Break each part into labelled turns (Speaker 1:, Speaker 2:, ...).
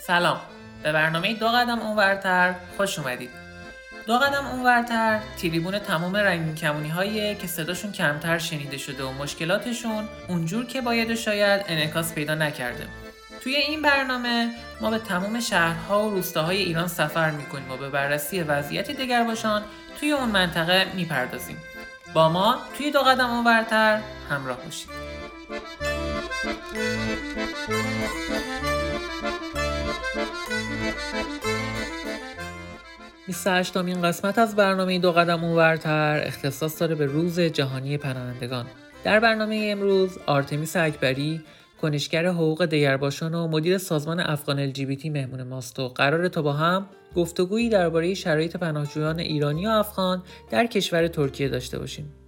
Speaker 1: سلام. به برنامه دو قدم اونورتر خوش اومدید. دو قدم اونورتر تریبون تمام رنگین کمونی هایی که صداشون کمتر شنیده شده و مشکلاتشون اونجور که باید شاید انعکاس پیدا نکرده. توی این برنامه ما به تمام شهرها و روستاهای ایران سفر می‌کنیم و به بررسی وضعیت دگرباشان توی اون منطقه می‌پردازیم. با ما توی دو قدم اونورتر همراه باشید. 28 امین قسمت از برنامه دو قدم اونورتر اختصاص داره به روز جهانی پناهندگان. در برنامه امروز آرتمیس اکبری کنشگر حقوق دیگرباشان و مدیر سازمان افغان الژیبیتی مهمون ماست و قرار تا با هم گفتگویی درباره شرایط پناهجویان ایرانی و افغان در کشور ترکیه داشته باشیم.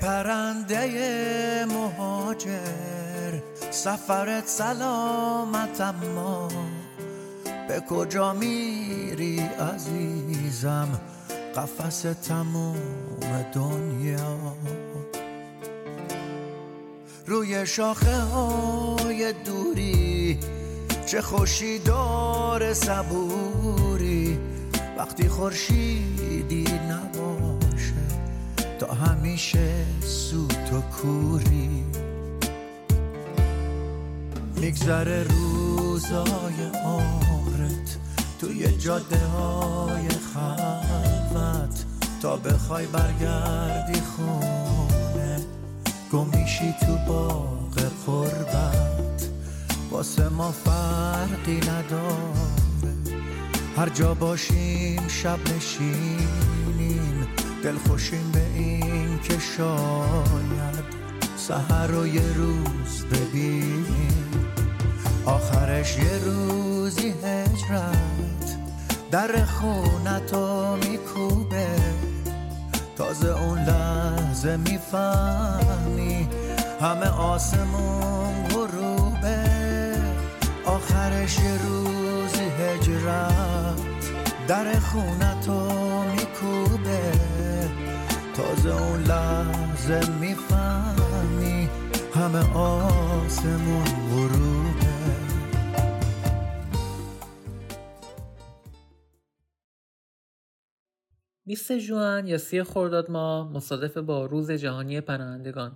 Speaker 2: پرنده مهاجر. سفرت سلامت اما. به کجا میری عزیزم؟ قفس تموم دنیا. روی شاخه های دوری. چه خوشی دار صبوری. وقتی خورشیدی تا همیشه سوت و کوری. میگذره روزای عمرت توی جاده های خلوت. تا بخوای برگردی خونه گمیشی تو باغ قربت. واسه ما فرقی نداره. هر جا باشیم شب نشینیم دل خوشیم به این که شاید سهر رو یه روز ببینیم. آخرش یه روزی هجرت در خونتو میکوبه. تازه اون لحظه می‌فهمی همه آسمون غروبه. آخرش یه روزی هجرت در خونتو اون لحظه می‌فهمی همه آسمون غروبه.
Speaker 1: بیست جوان یا سی خرداد ماه مصادف با روز جهانی پناهندگان.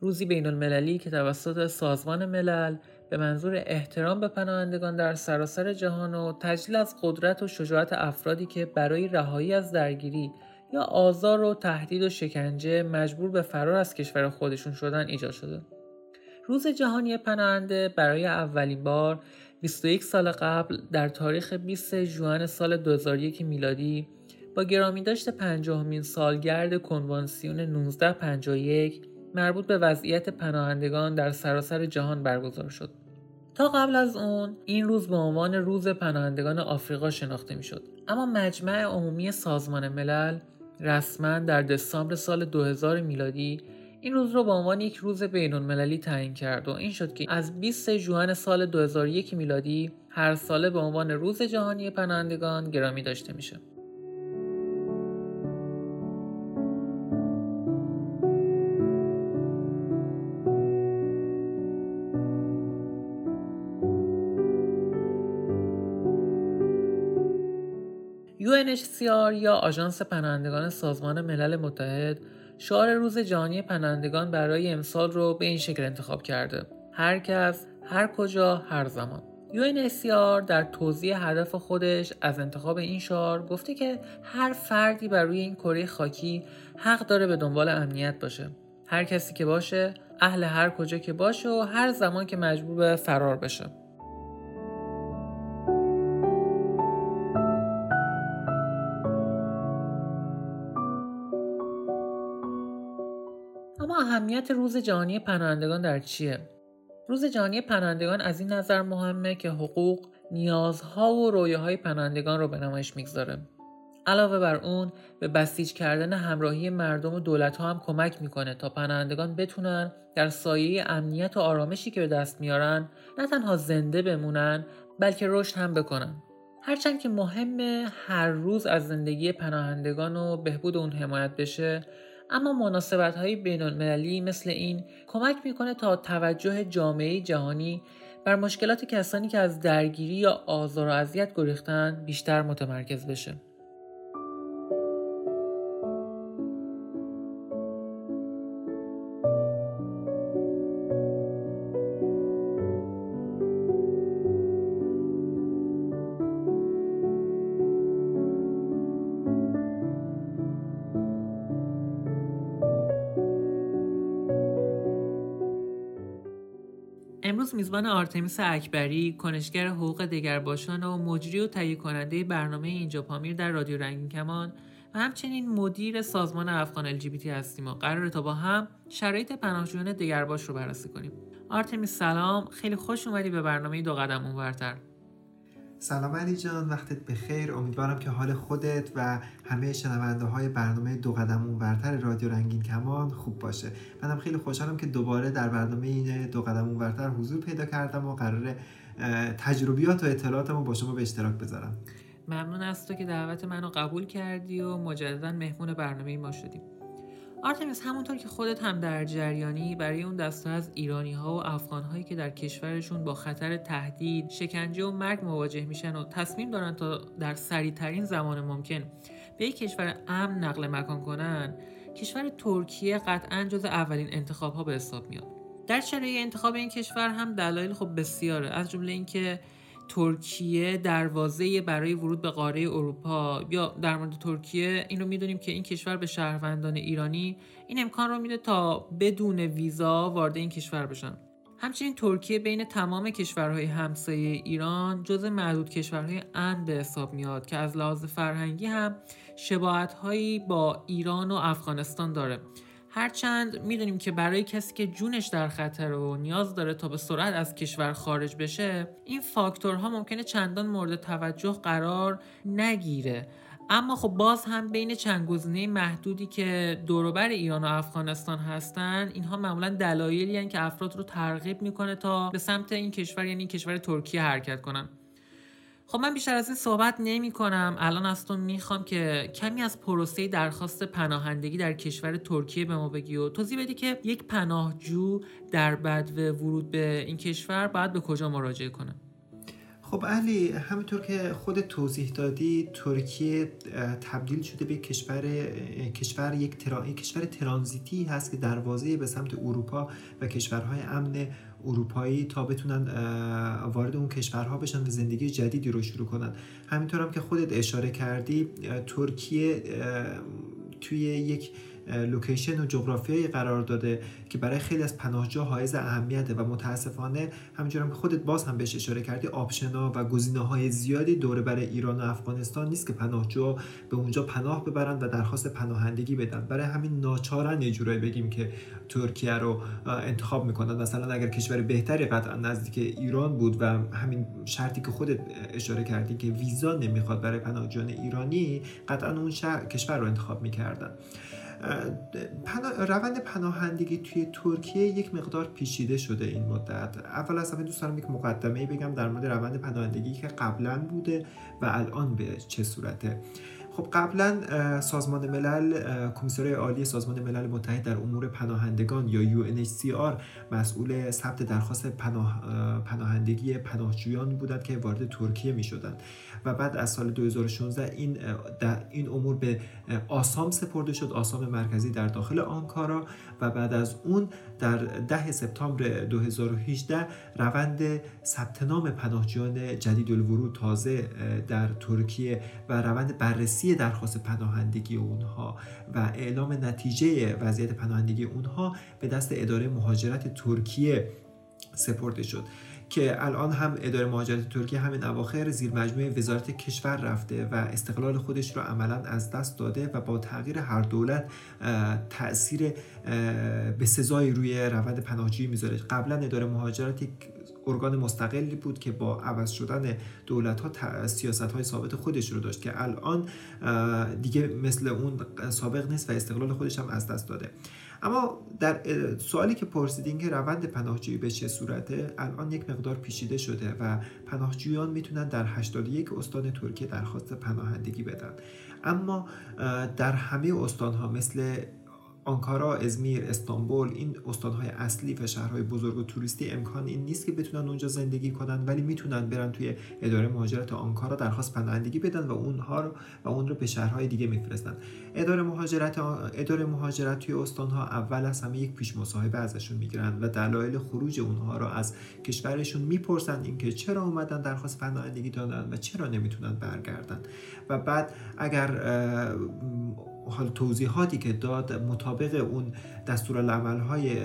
Speaker 1: روزی بین المللی که توسط سازمان ملل به منظور احترام به پناهندگان در سراسر جهان و تجلیل از قدرت و شجاعت افرادی که برای رهایی از درگیری یا آزار و تهدید و شکنجه مجبور به فرار از کشور خودشون شدن ایجاد شده. روز جهانی پناهنده برای اولین بار 21 سال قبل در تاریخ 20 ژوئن سال 2001 میلادی با گرامی داشت پنجاهمین سالگرد کنوانسیون 1951 مربوط به وضعیت پناهندگان در سراسر جهان برگزار شد. تا قبل از اون این روز به عنوان روز پناهندگان آفریقا شناخته می‌شد اما مجمع عمومی سازمان ملل رسما در دسامبر سال 2000 میلادی این روز رو به عنوان یک روز بین المللی تعیین کرد و این شد که از 20 ژوئن سال 2001 میلادی هر ساله به عنوان روز جهانی پناهندگان گرامی داشته میشه. UNHCR یا آژانس پناهندگان سازمان ملل متحد شعار روز جهانی پناهندگان برای امسال رو به این شکل انتخاب کرده. هر کس هر کجا هر زمان. UNHCR در توضیح هدف خودش از انتخاب این شعار گفته که هر فردی بر روی این کره خاکی حق داره به دنبال امنیت باشه. هر کسی که باشه اهل هر کجا که باشه و هر زمان که مجبور به فرار بشه. اهمیت روز جهانی پناهندگان در چیه؟ روز جهانی پناهندگان از این نظر مهمه که حقوق، نیازها و رویاهای پناهندگان رو به نمایش می‌گذاره. علاوه بر اون به بسیج کردن همراهی مردم و دولت ها هم کمک می‌کنه تا پناهندگان بتونن در سایه امنیت و آرامشی که به دست میارن نه تنها زنده بمونن بلکه رشد هم بکنن هرچند که مهمه هر روز از زندگی پناهندگان و بهبود اون حمایت بشه اما مناسبت های بین المللی مثل این کمک می‌کنه تا توجه جامعه جهانی بر مشکلات کسانی که از درگیری یا آزار و اذیت گریختن بیشتر متمرکز بشه. امروز میزبان آرتمیس اکبری کنشگر حقوق دگرباشان و مجری و تهیه کننده برنامه اینجا پامیر در رادیو رنگین کمان و همچنین مدیر سازمان افغان LGBT هستیم و قرار تا با هم شرایط پناهجویان دگرباش رو بررسی کنیم. آرتمیس سلام. خیلی خوش اومدی به برنامه دو قدم اونورتر.
Speaker 3: سلام علی جان وقتت بخیر. امیدوارم که حال خودت و همه شنونده های برنامه دو قدم اونورتر رادیو رنگین کمان خوب باشه. منم خیلی خوشحالم که دوباره در برنامه این دو قدم اونورتر حضور پیدا کردم و قرار تجربیات و اطلاعاتمو با شما به اشتراک بذارم.
Speaker 1: ممنون از تو که دعوت منو قبول کردی و مجددا مهمون برنامه ما شدیم. آرتمیس همونطور که خودت هم در جریانی برای اون دسته از ایرانی ها و افغان هایی که در کشورشون با خطر تهدید، شکنجه و مرگ مواجه میشن و تصمیم دارن تا در سریعترین زمان ممکن به یک کشور امن نقل مکان کنن کشور ترکیه قطعا جز اولین انتخاب ها به حساب میاد. در شرایط انتخاب این کشور هم دلایل خب بسیاره از جمله اینکه ترکیه دروازه برای ورود به قاره اروپا. یا در مورد ترکیه این رو می‌دونیم که این کشور به شهروندان ایرانی این امکان رو میده تا بدون ویزا وارد این کشور بشن. همچنین ترکیه بین تمام کشورهای همسایه ایران جز معدود کشورهای امن به حساب میاد که از لحاظ فرهنگی هم شباهتهایی با ایران و افغانستان داره. هرچند می‌دونیم که برای کسی که جونش در خطر و نیاز داره تا به سرعت از کشور خارج بشه این فاکتورها ممکنه چندان مورد توجه قرار نگیره. اما خب باز هم بین چند گزینه محدودی که دوروبر ایران و افغانستان هستن اینها معمولا دلایلی که افراد رو ترغیب می‌کنه تا به سمت این کشور یعنی کشور ترکیه حرکت کنن. خب من بیشتر از این صحبت نمی کنم الان از تو می‌خوام که کمی از پروسه درخواست پناهندگی در کشور ترکیه به ما بگی و توضیح بدی که یک پناهجو در بد و ورود به این کشور باید به کجا مراجعه کنه.
Speaker 3: خب علی همینطور که خود توضیح دادی ترکیه تبدیل شده به کشور کشور یک ترا... کشور ترانزیتی هست که دروازه به سمت اروپا و کشورهای امن اروپایی تا بتونن وارد اون کشورها بشن و زندگی جدیدی رو شروع کنن. همینطور هم که خودت اشاره کردی ترکیه توی یک لوکیشن و جغرافیایی قرار داده که برای خیلی از پناهجوها حائز اهمیته و متاسفانه همینجور هم که خودت باز هم بهش اشاره کردی آپشنا و گزینه های زیادی دور برای ایران و افغانستان نیست که پناهجو به اونجا پناه ببرن و درخواست پناهندگی بدن. برای همین ناچارن یه جورایی بگیم که ترکیه رو انتخاب می‌کنن. مثلا اگر کشور بهتری قطعا نزدیک ایران بود و همین شرطی که خودت اشاره کردی که ویزا نمی‌خواد برای پناهجویان ایرانی قطعا اون شهر، کشور رو انتخاب می‌کردن. روند پناهندگی توی ترکیه یک مقدار پیچیده شده این مدت. اول از همه دوست دارم یک مقدمه بگم در مورد روند پناهندگی که قبلا بوده و الان به چه صورته. خب قبلا سازمان ملل کمیسیون عالی سازمان ملل متحد در امور پناهندگان یا UNHCR مسئول ثبت درخواست پناه، پناهندگی پناهجویان بودند که وارد ترکیه می شدند و بعد از سال 2016 این در این امور به آسام سپرده شد آسام مرکزی در داخل آنکارا. و بعد از اون در 10 سپتامبر 2018 روند ثبت نام پناهجویان جدید الورود تازه در ترکیه و روند بررسی درخواست پناهندگی اونها و اعلام نتیجه وضعیت پناهندگی اونها به دست اداره مهاجرت ترکیه سپرده شد. که الان هم اداره مهاجرت ترکیه همین اواخر زیر مجموعه وزارت کشور رفته و استقلال خودش رو عملا از دست داده و با تغییر هر دولت تاثیر به سزایی روی روند پناهجویی می‌ذاره. قبلا اداره مهاجرت ارگان مستقلی بود که با عوض شدن دولت ها سیاست های ثابت خودش رو داشت که الان دیگه مثل اون سابق نیست و استقلال خودش هم از دست داده. اما در سوالی که پرسیدین که روند پناهجویی به چه صورته الان یک مقدار پیچیده شده و پناهجویان می‌تونن در 81 استان ترکیه درخواست پناهندگی بدن. اما در همه استان ها مثل آنکارا، ازمیر، استانبول این استانهای اصلی و شهرهای بزرگ و توریستی امکان این نیست که بتونن اونجا زندگی کنن ولی می‌تونن برن توی اداره مهاجرت آنکارا درخواست پناهندگی بدن و اونها رو و اون رو به شهرهای دیگه میفرستن. اداره مهاجرت اداره مهاجرت توی استانها اول از همه یک پیش مصاحبه ازشون می‌گیرن و دلایل خروج اونها رو از کشورشون می‌پرسن اینکه چرا اومدن درخواست پناهندگی دادن و چرا نمی‌تونن برگردن. و بعد اگر حال توضیحاتی که داد مطابق اون دستورالعمل های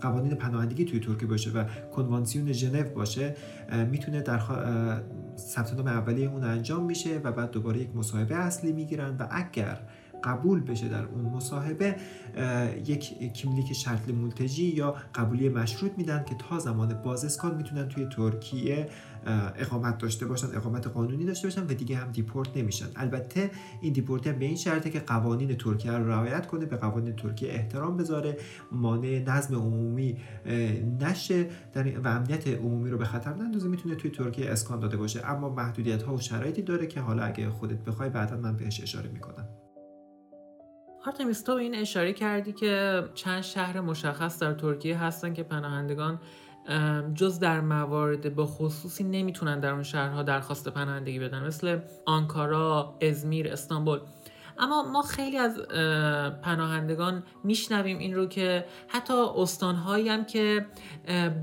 Speaker 3: قوانین پناهندگی توی ترکیه باشه و کنوانسیون ژنو باشه می‌تونه در ثبت نام اولیه اون انجام میشه و بعد دوباره یک مصاحبه اصلی می‌گیرن و اگر قبول بشه در اون مصاحبه یک kimlik şartlı mülteci یا قبولی مشروط میدن که تا زمان بازاسکان می‌تونن توی ترکیه اقامت داشته باشن اقامت قانونی داشته باشن و دیگه هم دیپورت نمیشن. البته این دیپورت به این شرطه که قوانین ترکیه رو رعایت کنه به قوانین ترکیه احترام بذاره مانع نظم عمومی نشه و امنیت عمومی رو به خطر نندازه. می‌تونه توی ترکیه اسکان داده باشه. اما محدودیت ها و شرایطی داره که حالا اگه خودت بخوای بعدا من بهش اشاره می‌کنم.
Speaker 1: آرتمیس تو این اشاره کردی که چند شهر مشخص در ترکیه هستن که پناهندگان جز در موارد با خصوصی نمی‌تونن در اون شهرها درخواست پناهندگی بدن مثل آنکارا، ازمیر، استانبول. اما ما خیلی از پناهندگان میشنویم این رو که حتی استانهایی هم که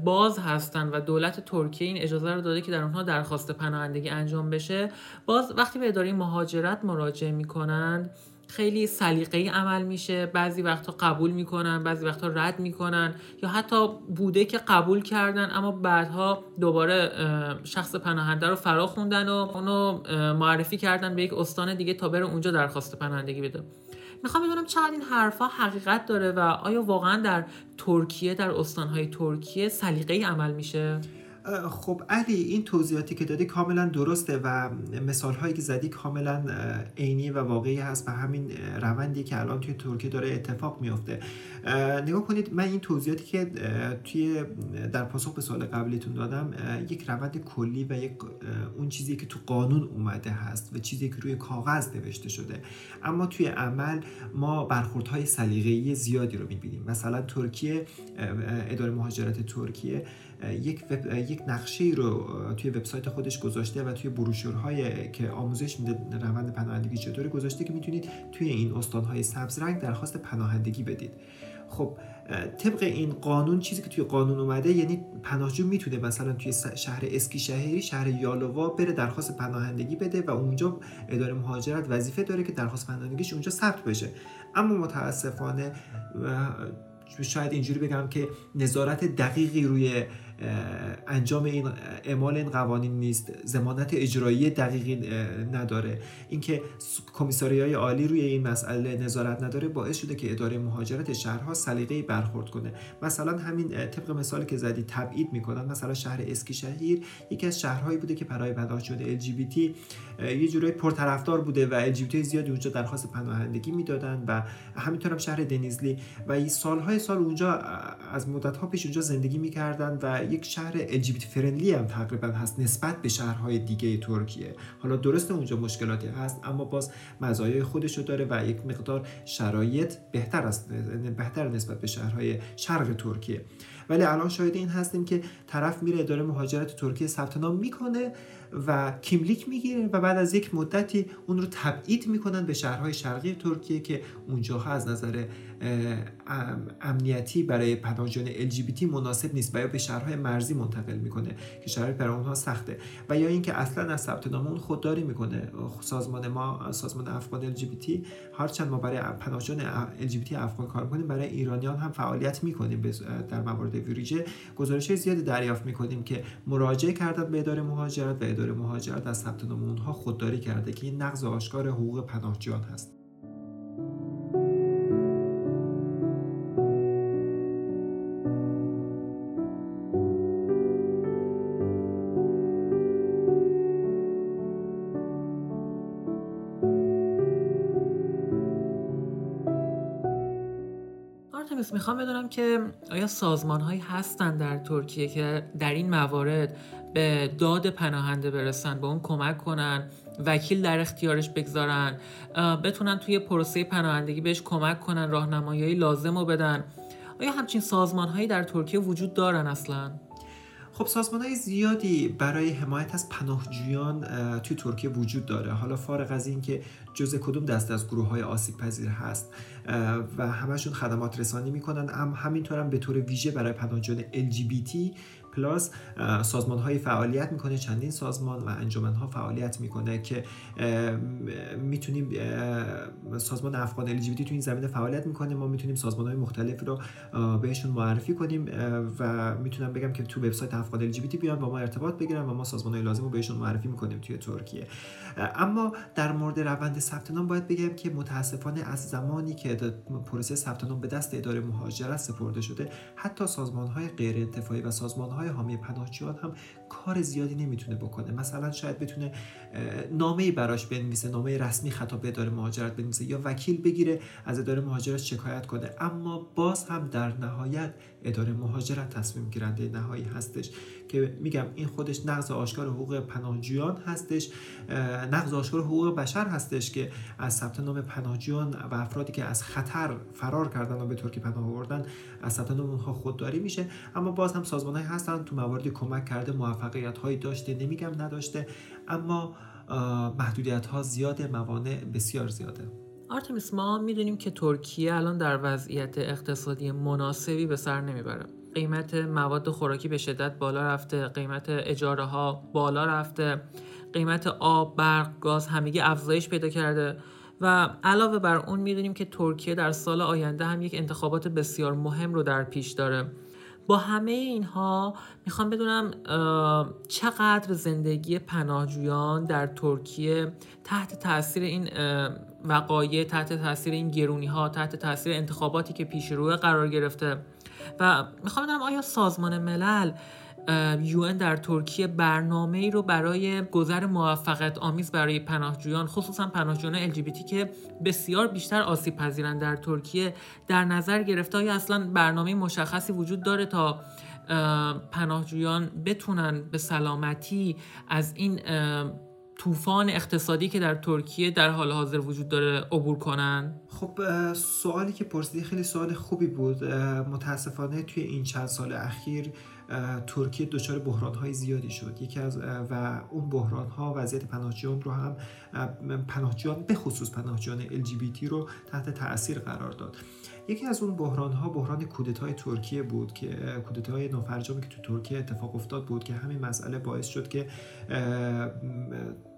Speaker 1: باز هستن و دولت ترکیه این اجازه رو داده که در اونها درخواست پناهندگی انجام بشه باز وقتی به اداره مهاجرت مراجعه می‌کنند خیلی سلیقه‌ای عمل میشه. بعضی وقتا قبول می‌کنن بعضی وقتا رد می‌کنن یا حتی بوده که قبول کردن اما بعدها دوباره شخص پناهنده رو فرا خوندن و اونو معرفی کردن به یک استان دیگه تا بره اونجا درخواست پناهندگی بده. می‌خوام بدونم چقدر این حرفها حقیقت داره و آیا واقعا در ترکیه در استانهای ترکیه سلیقه‌ای عمل میشه؟
Speaker 3: خب علی این توضیحاتی که دادی کاملا درسته و مثال هایی که زدی کاملا عینی و واقعی هست و همین روندی که الان توی ترکیه داره اتفاق میفته نگاه کنید من این توضیحاتی که توی در پاسخ به سوال قبلیتون دادم یک روند کلی و یک اون چیزی که تو قانون اومده هست و چیزی که روی کاغذ نوشته شده. اما توی عمل ما برخوردهای سلیقه‌ای زیادی رو می‌بینیم. مثلا ترکیه اداره مهاجرت ترکیه یک, یک نقشه رو توی وبسایت خودش گذاشته و توی بروشورهای که آموزش میده روند پناهندگی چطوری گذاشته که می‌تونید توی این استانهای سبز رنگ درخواست پناهندگی بدید. خب طبق این قانون چیزی که توی قانون اومده یعنی پناهجو می‌تونه مثلا توی شهر اسکی شهری شهر یالووا بره درخواست پناهندگی بده و اونجا اداره مهاجرت وظیفه داره که درخواست پناهندگیش اونجا ثبت بشه. اما متاسفانه شاید اینجوری بگم که نظارت دقیقی روی انجام این اعمال این قوانین نیست. زمانت اجرایی دقیقی نداره. اینکه کمیساری های عالی روی این مسئله نظارت نداره باعث شده که اداره مهاجرت شهرها سلیقه‌ای برخورد کنه. مثلا همین طبق مثالی که زدی تبعید می‌کنن. مثلا شهر اسکی شهیر یکی از شهرهایی بوده که برای پناه شده. LGBT یه جورایی پرطرفدار بوده و LGBT زیادی اونجا درخواست پناهندگی می‌دادن و همینطور هم شهر دنیزلی. و سالهای سال اونجا از مدت ها پیش اونجا زندگی می‌کردن و یک شهر LGBT فرندلی هم تقریبا هست نسبت به شهرهای دیگه ترکیه. حالا درست اونجا مشکلاتی هست اما باز مزایای خودشو داره و یک مقدار شرایط بهتر است بهتر نسبت به شهرهای شرق ترکیه. ولی الان شاید این هستیم که طرف میره اداره مهاجرت ترکیه ثبت نام می‌کنه و کیملیک می‌گیره و بعد از یک مدتی اون رو تبعید می‌کنن به شهرهای شرقی ترکیه که اونجاها از نظر امنیتی برای پناهجویان LGBT مناسب نیست و یا به شهرهای مرزی منتقل می‌کنه که شهرهای برای اونها سخته. و یا اینکه اصلا از ثبت نام اون خودداری می‌کنه. سازمان ما سازمان افغان LGBT هرچند ما برای پناهجویان LGBT افغان کار می‌کنیم برای ایرانیان هم فعالیت می‌کنیم در موارد ویریجه گزارش زیادی دریافت می‌کنیم که مراجعه کردن به اداره مهاجرت و اداره مهاجرت از ثبت نام اونها خودداری کرده که این نقض آشکار حقوق پناهجویان هست.
Speaker 1: می‌خوام بدونم که آیا سازمان هایی هستن در ترکیه که در این موارد به داد پناهنده برسن به اون کمک کنن وکیل در اختیارش بگذارن بتونن توی پروسه پناهندگی بهش کمک کنن راهنمایی لازم رو بدن آیا همچین سازمان هایی در ترکیه وجود دارن اصلا؟
Speaker 3: خب سازمان های زیادی برای حمایت از پناهجویان توی ترکیه وجود داره. حالا فارغ از اینکه جزء کدوم دست از گروه های آسیب پذیر هست و همشون خدمات رسانی می‌کنن هم همینطور هم به طور ویژه برای پناهجویان LGBT پلاس سازمان های فعالیت می‌کنه چندین سازمان و انجمن ها فعالیت می‌کنه که می‌تونیم سازمان افغان ال تو این زمینه فعالیت می‌کنه. ما می‌تونیم سازمان های مختلفی رو بهشون معرفی کنیم و می‌تونم بگم که تو وبسایت افغان ال بیان با ما ارتباط بگیرن و ما سازمان های لازم رو بهشون معرفی می‌کنیم توی ترکیه. اما در مورد روند ثبت نام باید بگم که متاسفانه از زمانی که پروسه ثبت نام به دست اداره مهاجرت سپرده شده حتی سازمان های غیر انتفاعی و سازمان های حامی پناهجویان هم کار زیادی نمی‌تونه بکنه. مثلا شاید بتونه نامه براش بنویسه نامه رسمی خطاب به اداره مهاجرت بنویسه یا وکیل بگیره از اداره مهاجرت شکایت کنه. اما باز هم در نهایت اداره مهاجرت تصمیم گیرنده نهایی هستش. که میگم این خودش نقض آشکار حقوق پناهجویان هستش نقض آشکار حقوق بشر هستش که از ثبت نام پناهجویان و افرادی که از خطر فرار کردن و به ترکیه پناه آوردن از ثبت نام اونها خودداری میشه. اما باز هم سازمان های هستن تو مواردی کمک کرده موفقیت هایی داشته نمیگم نداشته اما محدودیت ها زیاده موانع بسیار زیاده.
Speaker 1: آرتمیس ما می‌دونیم که ترکیه الان در وضعیت اقتصادی مناسبی به سر نمی‌بره. قیمت مواد خوراکی به شدت بالا رفته قیمت اجاره ها بالا رفته قیمت آب برق گاز همگی افزایش پیدا کرده و علاوه بر اون می‌دونیم که ترکیه در سال آینده هم یک انتخابات بسیار مهم رو در پیش داره. با همه اینها می‌خوام بدونم چقدر زندگی پناهجویان در ترکیه تحت تاثیر این وقایع تحت تاثیر این گرونی ها تحت تاثیر انتخاباتی که پیش روی قرار گرفته و می‌خوام بدونم آیا سازمان ملل یون در ترکیه برنامه ای رو برای گذر موفقیت آمیز برای پناهجویان خصوصا پناهجویان LGBT که بسیار بیشتر آسیب پذیرند در ترکیه در نظر گرفته؟ آیا اصلا برنامه مشخصی وجود داره تا پناهجویان بتونن به سلامتی از این طوفان اقتصادی که در ترکیه در حال حاضر وجود داره عبور کنن
Speaker 3: خب سوالی که پرسیدی خیلی سوال خوبی بود. متاسفانه توی این چند سال اخیر ترکیه دچار بحران های زیادی شد. یکی از و اون بحران ها وضعیت پناهجویان رو هم پناهجویان به خصوص پناهجویان LGBT رو تحت تاثیر قرار داد. یکی از اون بحران ها بحران کودتای ترکیه بود که کودتای نافرجامی که تو ترکیه اتفاق افتاد بود که همین مسئله باعث شد که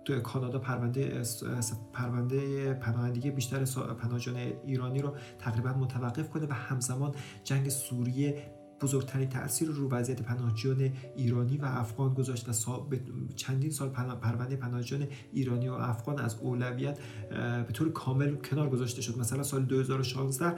Speaker 3: تو کانادا پرونده پرونده پناهندگی بیشتر پناهجویان ایرانی رو تقریبا متوقف کنه و همزمان جنگ سوریه بزرگترین تاثیر رو وضعیت پناهجویان ایرانی و افغان گذاشت و چندین سال پرونده پناهجویان ایرانی و افغان از اولویت به طور کامل کنار گذاشته شد. مثلا سال 2016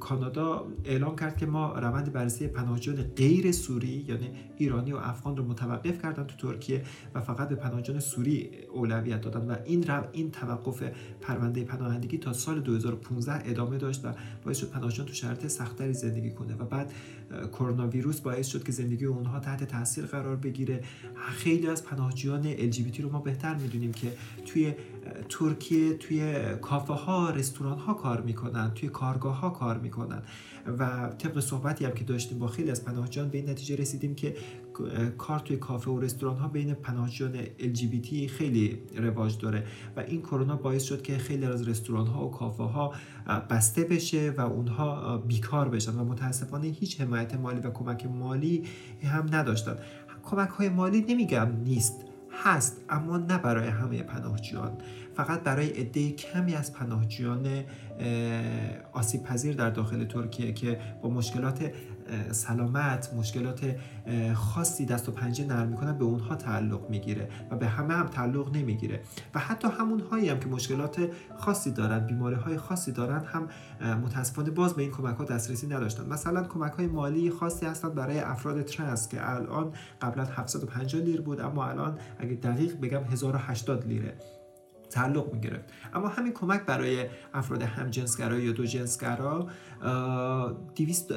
Speaker 3: کانادا اعلام کرد که ما روند بررسی پناهجویان غیر سوری یعنی ایرانی و افغان رو متوقف کردن تو ترکیه و فقط به پناهجویان سوری اولویت دادن و این رو این توقف پرونده پناهندگی تا سال 2015 ادامه داشت و باعث شد پناهجویان تو شرایط سختری زندگی کنه. و بعد کرونا ویروس باعث شد که زندگی اونها تحت تاثیر قرار بگیره. خیلی از پناهجویان LGBT رو ما بهتر می‌دونیم که توی ترکیه توی کافه ها رستوران ها کار می‌کنن توی کارگاه ها کار می‌کنن. و طبق صحبتی هم که داشتیم با خیلی از پناهجویان به این نتیجه رسیدیم که کار توی کافه و رستوران ها بین پناهجویان LGBT خیلی رواج داره و این کرونا باعث شد که خیلی از رستوران ها و کافه ها بسته بشه و اونها بیکار بشن و متاسفانه هیچ حمایت مالی و کمک مالی هم نداشتن کمک های مالی نمیگم نیست هست اما نه برای همه پناهجویان. فقط برای عده کمی از پناهجویان آسیب پذیر در داخل ترکیه که با مشکلات سلامت مشکلات خاصی دست و پنجه نرم می‌کنن به اونها تعلق می‌گیره و به همه هم تعلق نمی‌گیره. و حتی همون هایی هم که مشکلات خاصی دارن بیماری های خاصی دارن هم متاسفانه باز به این کمک ها دسترسی نداشتن. مثلا کمک های مالی خاصی هستن برای افراد ترنس که الان قبلا 750 لیر بود اما الان اگه دقیق بگم 1080 لیره. تعلق می‌گرفت. اما همین کمک برای افراد همجنسگرا یا دو جنسگرا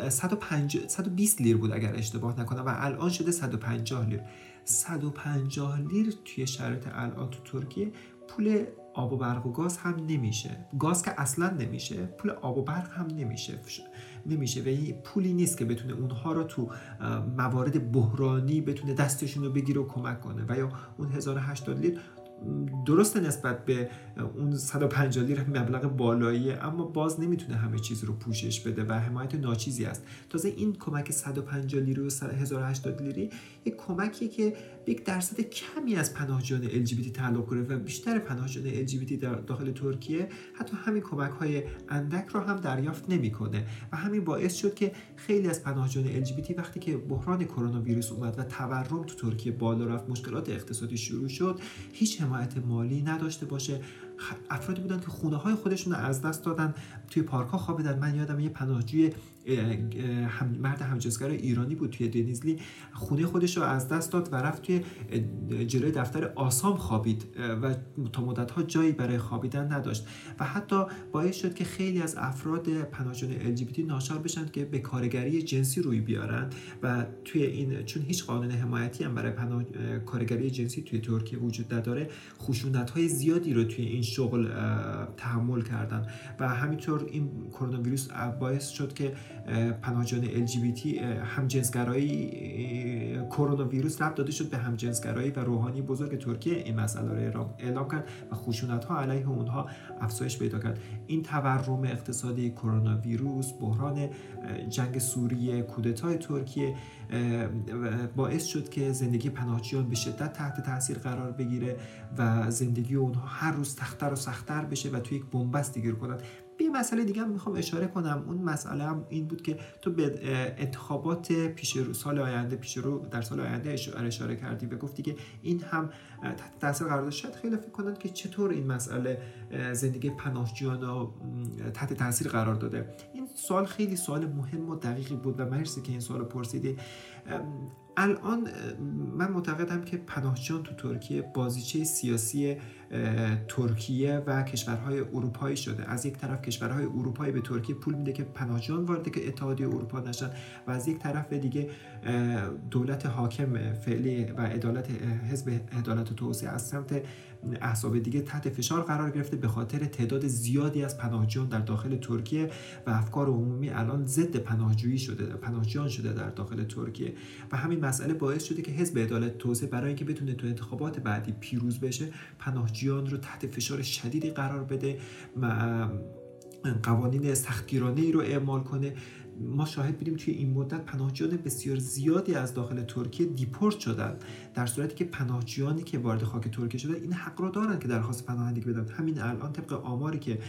Speaker 3: 120 لیر بود اگر اشتباه نکنم و الان شده 150 لیر. 150 لیر توی شرایط الان تو ترکیه پول آب و برق و گاز هم نمیشه. گاز که اصلا نمیشه پول آب و برق هم نمیشه. نمیشه و این پولی نیست که بتونه اونها رو تو موارد بحرانی بتونه دستشون رو بگیره و کمک کنه. و یا اون 1080 لیر درسته نسبت به اون 150 لیر مبلغ بالایی اما باز نمی‌تونه همه چیز رو پوشش بده و حمایت ناچیزی است. تازه این کمک 150 لیره و 1080 لیری یک کمکیه که یک درصد کمی از پناهجویان LGBT تعلق گرفت و بیشتر پناهجویان LGBT در داخل ترکیه حتی همین کمک های اندک رو هم دریافت نمی‌کنه. و همین باعث شد که خیلی از پناهجویان LGBT وقتی که بحران کرونا ویروس اومد و تورم تو ترکیه بالا رفت مشکلات اقتصادی شروع شد هیچ حمایت مالی نداشته باشه. افرادی بودن که خونه های خودشون رو از دست دادن توی پارک ها خوابیدن من یادم یه پناهجوی هم مرد همجنسگر ایرانی بود توی دنیزلی. خونه خودش رو از دست داد و رفت توی جلوی دفتر آسام خوابید و تا مدت ها جایی برای خوابیدن نداشت. و حتی باعث شد که خیلی از افراد پناهجویان LGBT ناچار بشن که به کارگری جنسی روی بیارن. و توی این چون هیچ قانون حمایتی هم برای پناه... کارگری جنسی توی ترکیه وجود نداره خشونت های زیادی رو توی این شغل تحمل کردن. و همینطور این کرونا ویروس باعث شد که پناهجویان LGBT همجنسگرایی کرونا ویروس ربط داده شد به همجنسگرایی و روحانی بزرگ ترکیه. این مسئله رو اعلام کرد و خشونت ها علیه اونها افزایش پیدا کرد. این تورم اقتصادی کرونا ویروس بحران جنگ سوریه کودتای ترکیه باعث شد که زندگی پناهجویان به شدت تحت تاثیر قرار بگیره و زندگی اونها هر روز تختر و سختتر بشه و توی یک بنبست گیر کنن به مسئله دیگه هم می‌خوام اشاره کنم. اون مسئله هم این بود که تو به انتخابات پیش رو سال آینده پیش رو در سال آینده اشاره کردی و گفتی که این هم تاثیر قرار داشت. خیلی فکر کنند که چطور این مسئله زندگی پناهجویان رو تحت تاثیر قرار داده. این سوال خیلی سوال مهم و دقیقی بود و مرسی که این سوال پرسیدی. الان من معتقدم که پناهجویان تو ترکیه بازیچه سیاسی ترکیه و کشورهای اروپایی شده. از یک طرف کشورهای اروپایی به ترکیه پول میده که پناهجویان وارد که اتحادیه اروپا نشن و از یک طرف دیگه دولت حاکم فعلی و عدالت حزب عدالت توسعه از سمت احزاب دیگه تحت فشار قرار گرفته به خاطر تعداد زیادی از پناهجویان در داخل ترکیه و افکار عمومی الان ضد پناهجویی شده پناهجویان شده در داخل ترکیه. و همین مسئله باعث شده که حزب عدالت توسعه برای اینکه بتونه تو انتخابات بعدی پیروز بشه پناهجویان رو تحت فشار شدیدی قرار بده قوانین سختگیرانه ای رو اعمال کنه. ما شاهد بودیم توی این مدت پناهجویان بسیار زیادی از داخل ترکیه دیپورت شدن. در صورتی که پناهجویانی که وارد خاک ترکیه شده این حق رو دارن که درخواست پناهندگی بدن. همین الان طبق آماری که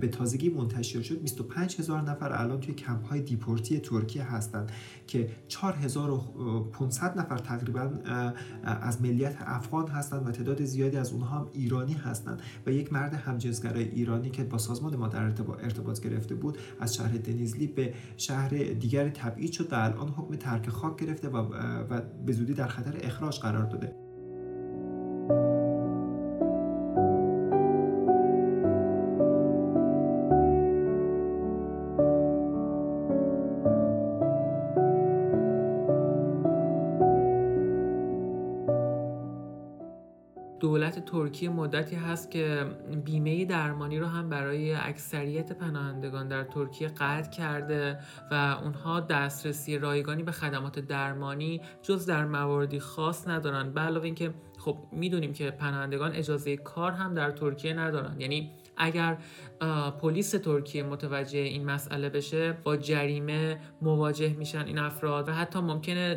Speaker 3: به تازگی منتشر شد 25 هزار نفر الان توی کمپ های دیپورتی ترکیه هستند که 4500 نفر تقریبا از ملیت افغان هستند و تعداد زیادی از اونها هم ایرانی هستند و یک مرد همجنسگرای ایرانی که با سازمان ما در ارتباط گرفته بود از شهر دنیزلی به شهر دیگر تبعید شد و الان حکم ترک خاک گرفته و, و به زودی در خطر اخراج قرار داده.
Speaker 1: ترکیه مدتی هست که بیمه درمانی رو هم برای اکثریت پناهندگان در ترکیه قطع کرده و اونها دسترسی رایگانی به خدمات درمانی جز در مواردی خاص ندارن. به علاوه اینکه خب می‌دونیم که پناهندگان اجازه کار هم در ترکیه ندارن. یعنی اگر پلیس ترکیه متوجه این مسئله بشه با جریمه مواجه میشن این افراد و حتی ممکنه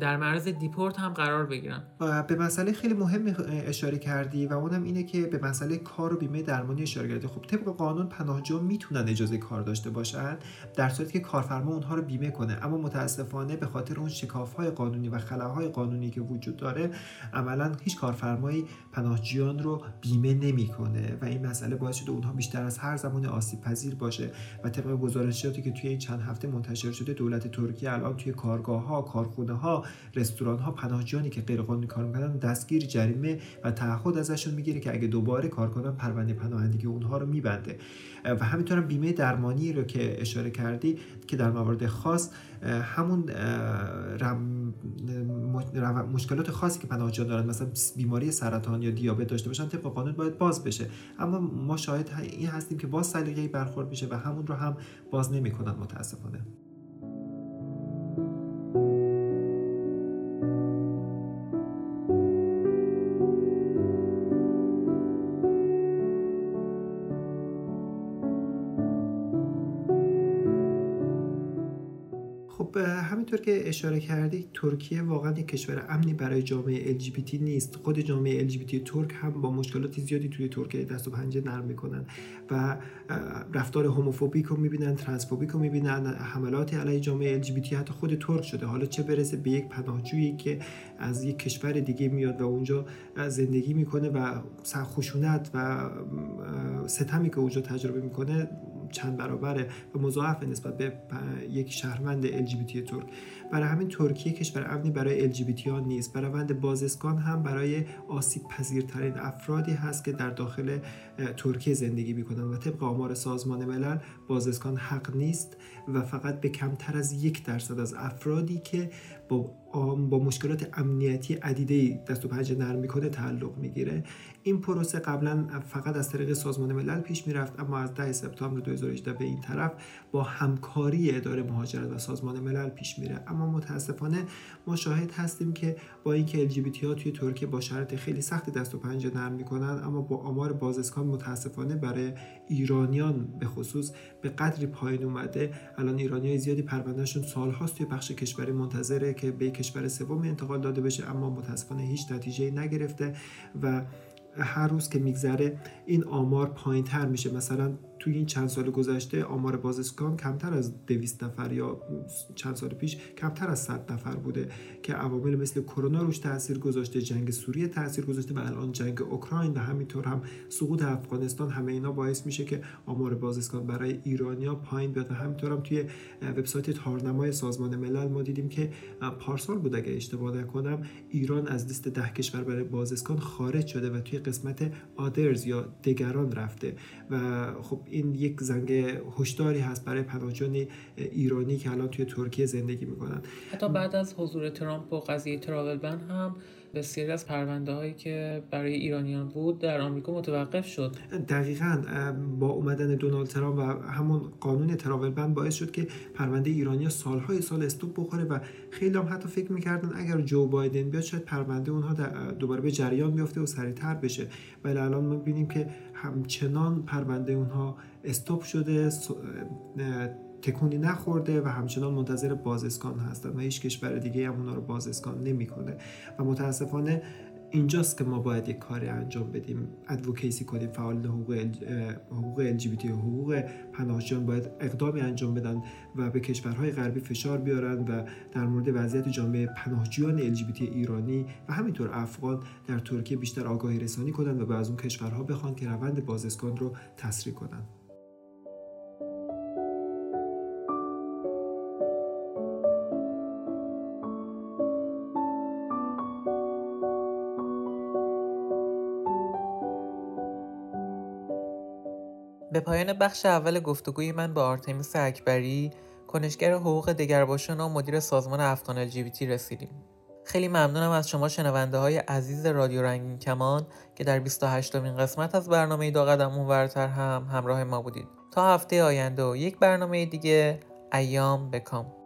Speaker 1: در معرض دیپورت هم قرار بگیرن.
Speaker 3: به مسئله خیلی مهم اشاره کردی و اونم اینه که به مسئله کار و بیمه درمانی اشاره کردی. خب طبق قانون پناهجو می‌تونن اجازه کار داشته باشن در صورتی که کارفرما اونها رو بیمه کنه. اما متاسفانه به خاطر اون شکاف های قانونی و خلاهای قانونی که وجود داره عملا هیچ کارفرمایی پناهجویان رو بیمه نمی‌کنه و این مسئله باعث شده اونها بیشتر از هر زمان آسیب پذیر باشه و طبق گزارشاتی که توی این چند هفته منتشر شده دولت ترکیه الان توی کارگاه ها کارخونه ها رستوران ها پناهجویانی که غیرقانونی کار می‌کنن دستگیر جریمه و تعهد ازشون می‌گیره که اگه دوباره کار کنن پرونده پناهندگی اونها رو میبنده. و همینطور بیمه درمانی رو که اشاره کردی که در موارد خاص همون مشکلات خاصی که پناهجویان دارن مثلا بیماری سرطان یا دیابت داشته باشن طبق قانون باید باز بشه. اما ما شاهد این هستیم که باز سلیقه‌ای برخورد میشه و همون رو هم باز نمی‌کنن متاسفانه. اشاره کردی ترکیه واقعا یک کشور امنی برای جامعه LGBT نیست. خود جامعه LGBT ترک هم با مشکلات زیادی توی ترکیه دست و پنجه نرم می‌کنن و رفتار هوموفوبیک رو می‌بینن ترنسفوبیک رو می‌بینن حملاتی علیه جامعه LGBT حتی خود ترک شده. حالا چه برسه به یک پناهجویی که از یک کشور دیگه میاد و اونجا زندگی می‌کنه و خشونت و ستمی که اونجا تجربه می‌کنه چند برابره و مضاعف نسبت به یک شهروند LGBT ترک. برای همین ترکیه کشور امنی برای LGBT ها نیست. و روند بازسکان هم برای آسیب پذیرترین افرادی هست که در داخل ترکیه زندگی می‌کنن و طبق آمار سازمان ملل بازسکان حق نیست و فقط به کمتر از یک درصد از افرادی که با با مشکلات امنیتی عدیده دست و پنجه نرم می‌کنه تعلق می‌گیره. این پروسه قبلا فقط از طریق سازمان ملل پیش می‌رفت اما از 10 سپتامبر 2018 به این طرف با همکاری اداره مهاجرت و سازمان ملل پیش میره. اما متاسفانه ما شاهد هستیم که با اینکه LGBT ها توی ترکیه با شرط خیلی سخت دست و پنجه نرم می‌کنن اما با آمار بازسکان متاسفانه برای ایرانیان به خصوص به قدری پایین اومده. الان ایرانی زیادی پروندهشون سالهاست توی بخش کشوری منتظره که به کشور سوم انتقال داده بشه اما متاسفانه هیچ نتیجه نگرفته و هر روز که میگذره این آمار پایین تر میشه. مثلا توی این چند سال گذشته آمار بازسکان کمتر از 200 نفر یا چند سال پیش کمتر از 100 نفر بوده که عوامل مثل کرونا روش تاثیر گذاشته جنگ سوریه تاثیر گذاشته و الان جنگ اوکراین و همینطور هم سقوط افغانستان. همه اینا باعث میشه که آمار بازسکان برای ایرانیا پایین بیاد و همینطور هم توی وبسایت تارنمای سازمان ملل ما دیدیم که پارسال بود اگه اشتباه نکنم ایران از لیست ده کشور برای بازسکان خارج شده و توی قسمت آدرز یا دگران رفته و خب این یک زنگ هشداری هست برای پناهجویان ایرانی که الان توی ترکیه زندگی می‌کنن.
Speaker 1: حتی بعد از حضور ترامپ و قضیه تراول بن هم بسیاری از پرونده هایی که برای ایرانیان بود در آمریکا متوقف شد.
Speaker 3: دقیقا با اومدن دونالد ترامپ و همون قانون تراول بند باعث شد که پرونده ایرانیا سالهای سال استوب بخوره و خیلی هم حتی فکر می‌کردن اگر جو بایدن بیاد شاید پرونده اونها دوباره به جریان بیفته و سریعتر بشه. ولی الان ما ببینیم که همچنان پرونده اونها استوب شده تکونی نخورده و همچنان منتظر بازسکان هستن و هیچ کشور دیگه هم اونا رو بازسکان نمی‌کنه. و متاسفانه اینجاست که ما باید یک کاری انجام بدیم. ادوکیسی کنیم فعال حقوق حقوق LGBT حقوق پناهجویان باید اقدامی انجام بدن و به کشورهای غربی فشار بیارن و در مورد وضعیت جامعه پناهجویان LGBT ایرانی و همینطور افغان در ترکیه بیشتر آگاهی رسانی کنند و به از اون کشورها بخوان که روند بازسکان رو تسریع کنند
Speaker 1: پایان بخش اول گفتگوی من با آرتمیس اکبری کنشگر حقوق دگرباشان و مدیر سازمان افغان LGBT رسیدیم. خیلی ممنونم از شما شنونده های عزیز رادیو رنگین کمان که در 28 مین قسمت از برنامه دو قدم اونورتر هم همراه ما بودید. تا هفته آینده و یک برنامه دیگه ایام بکام.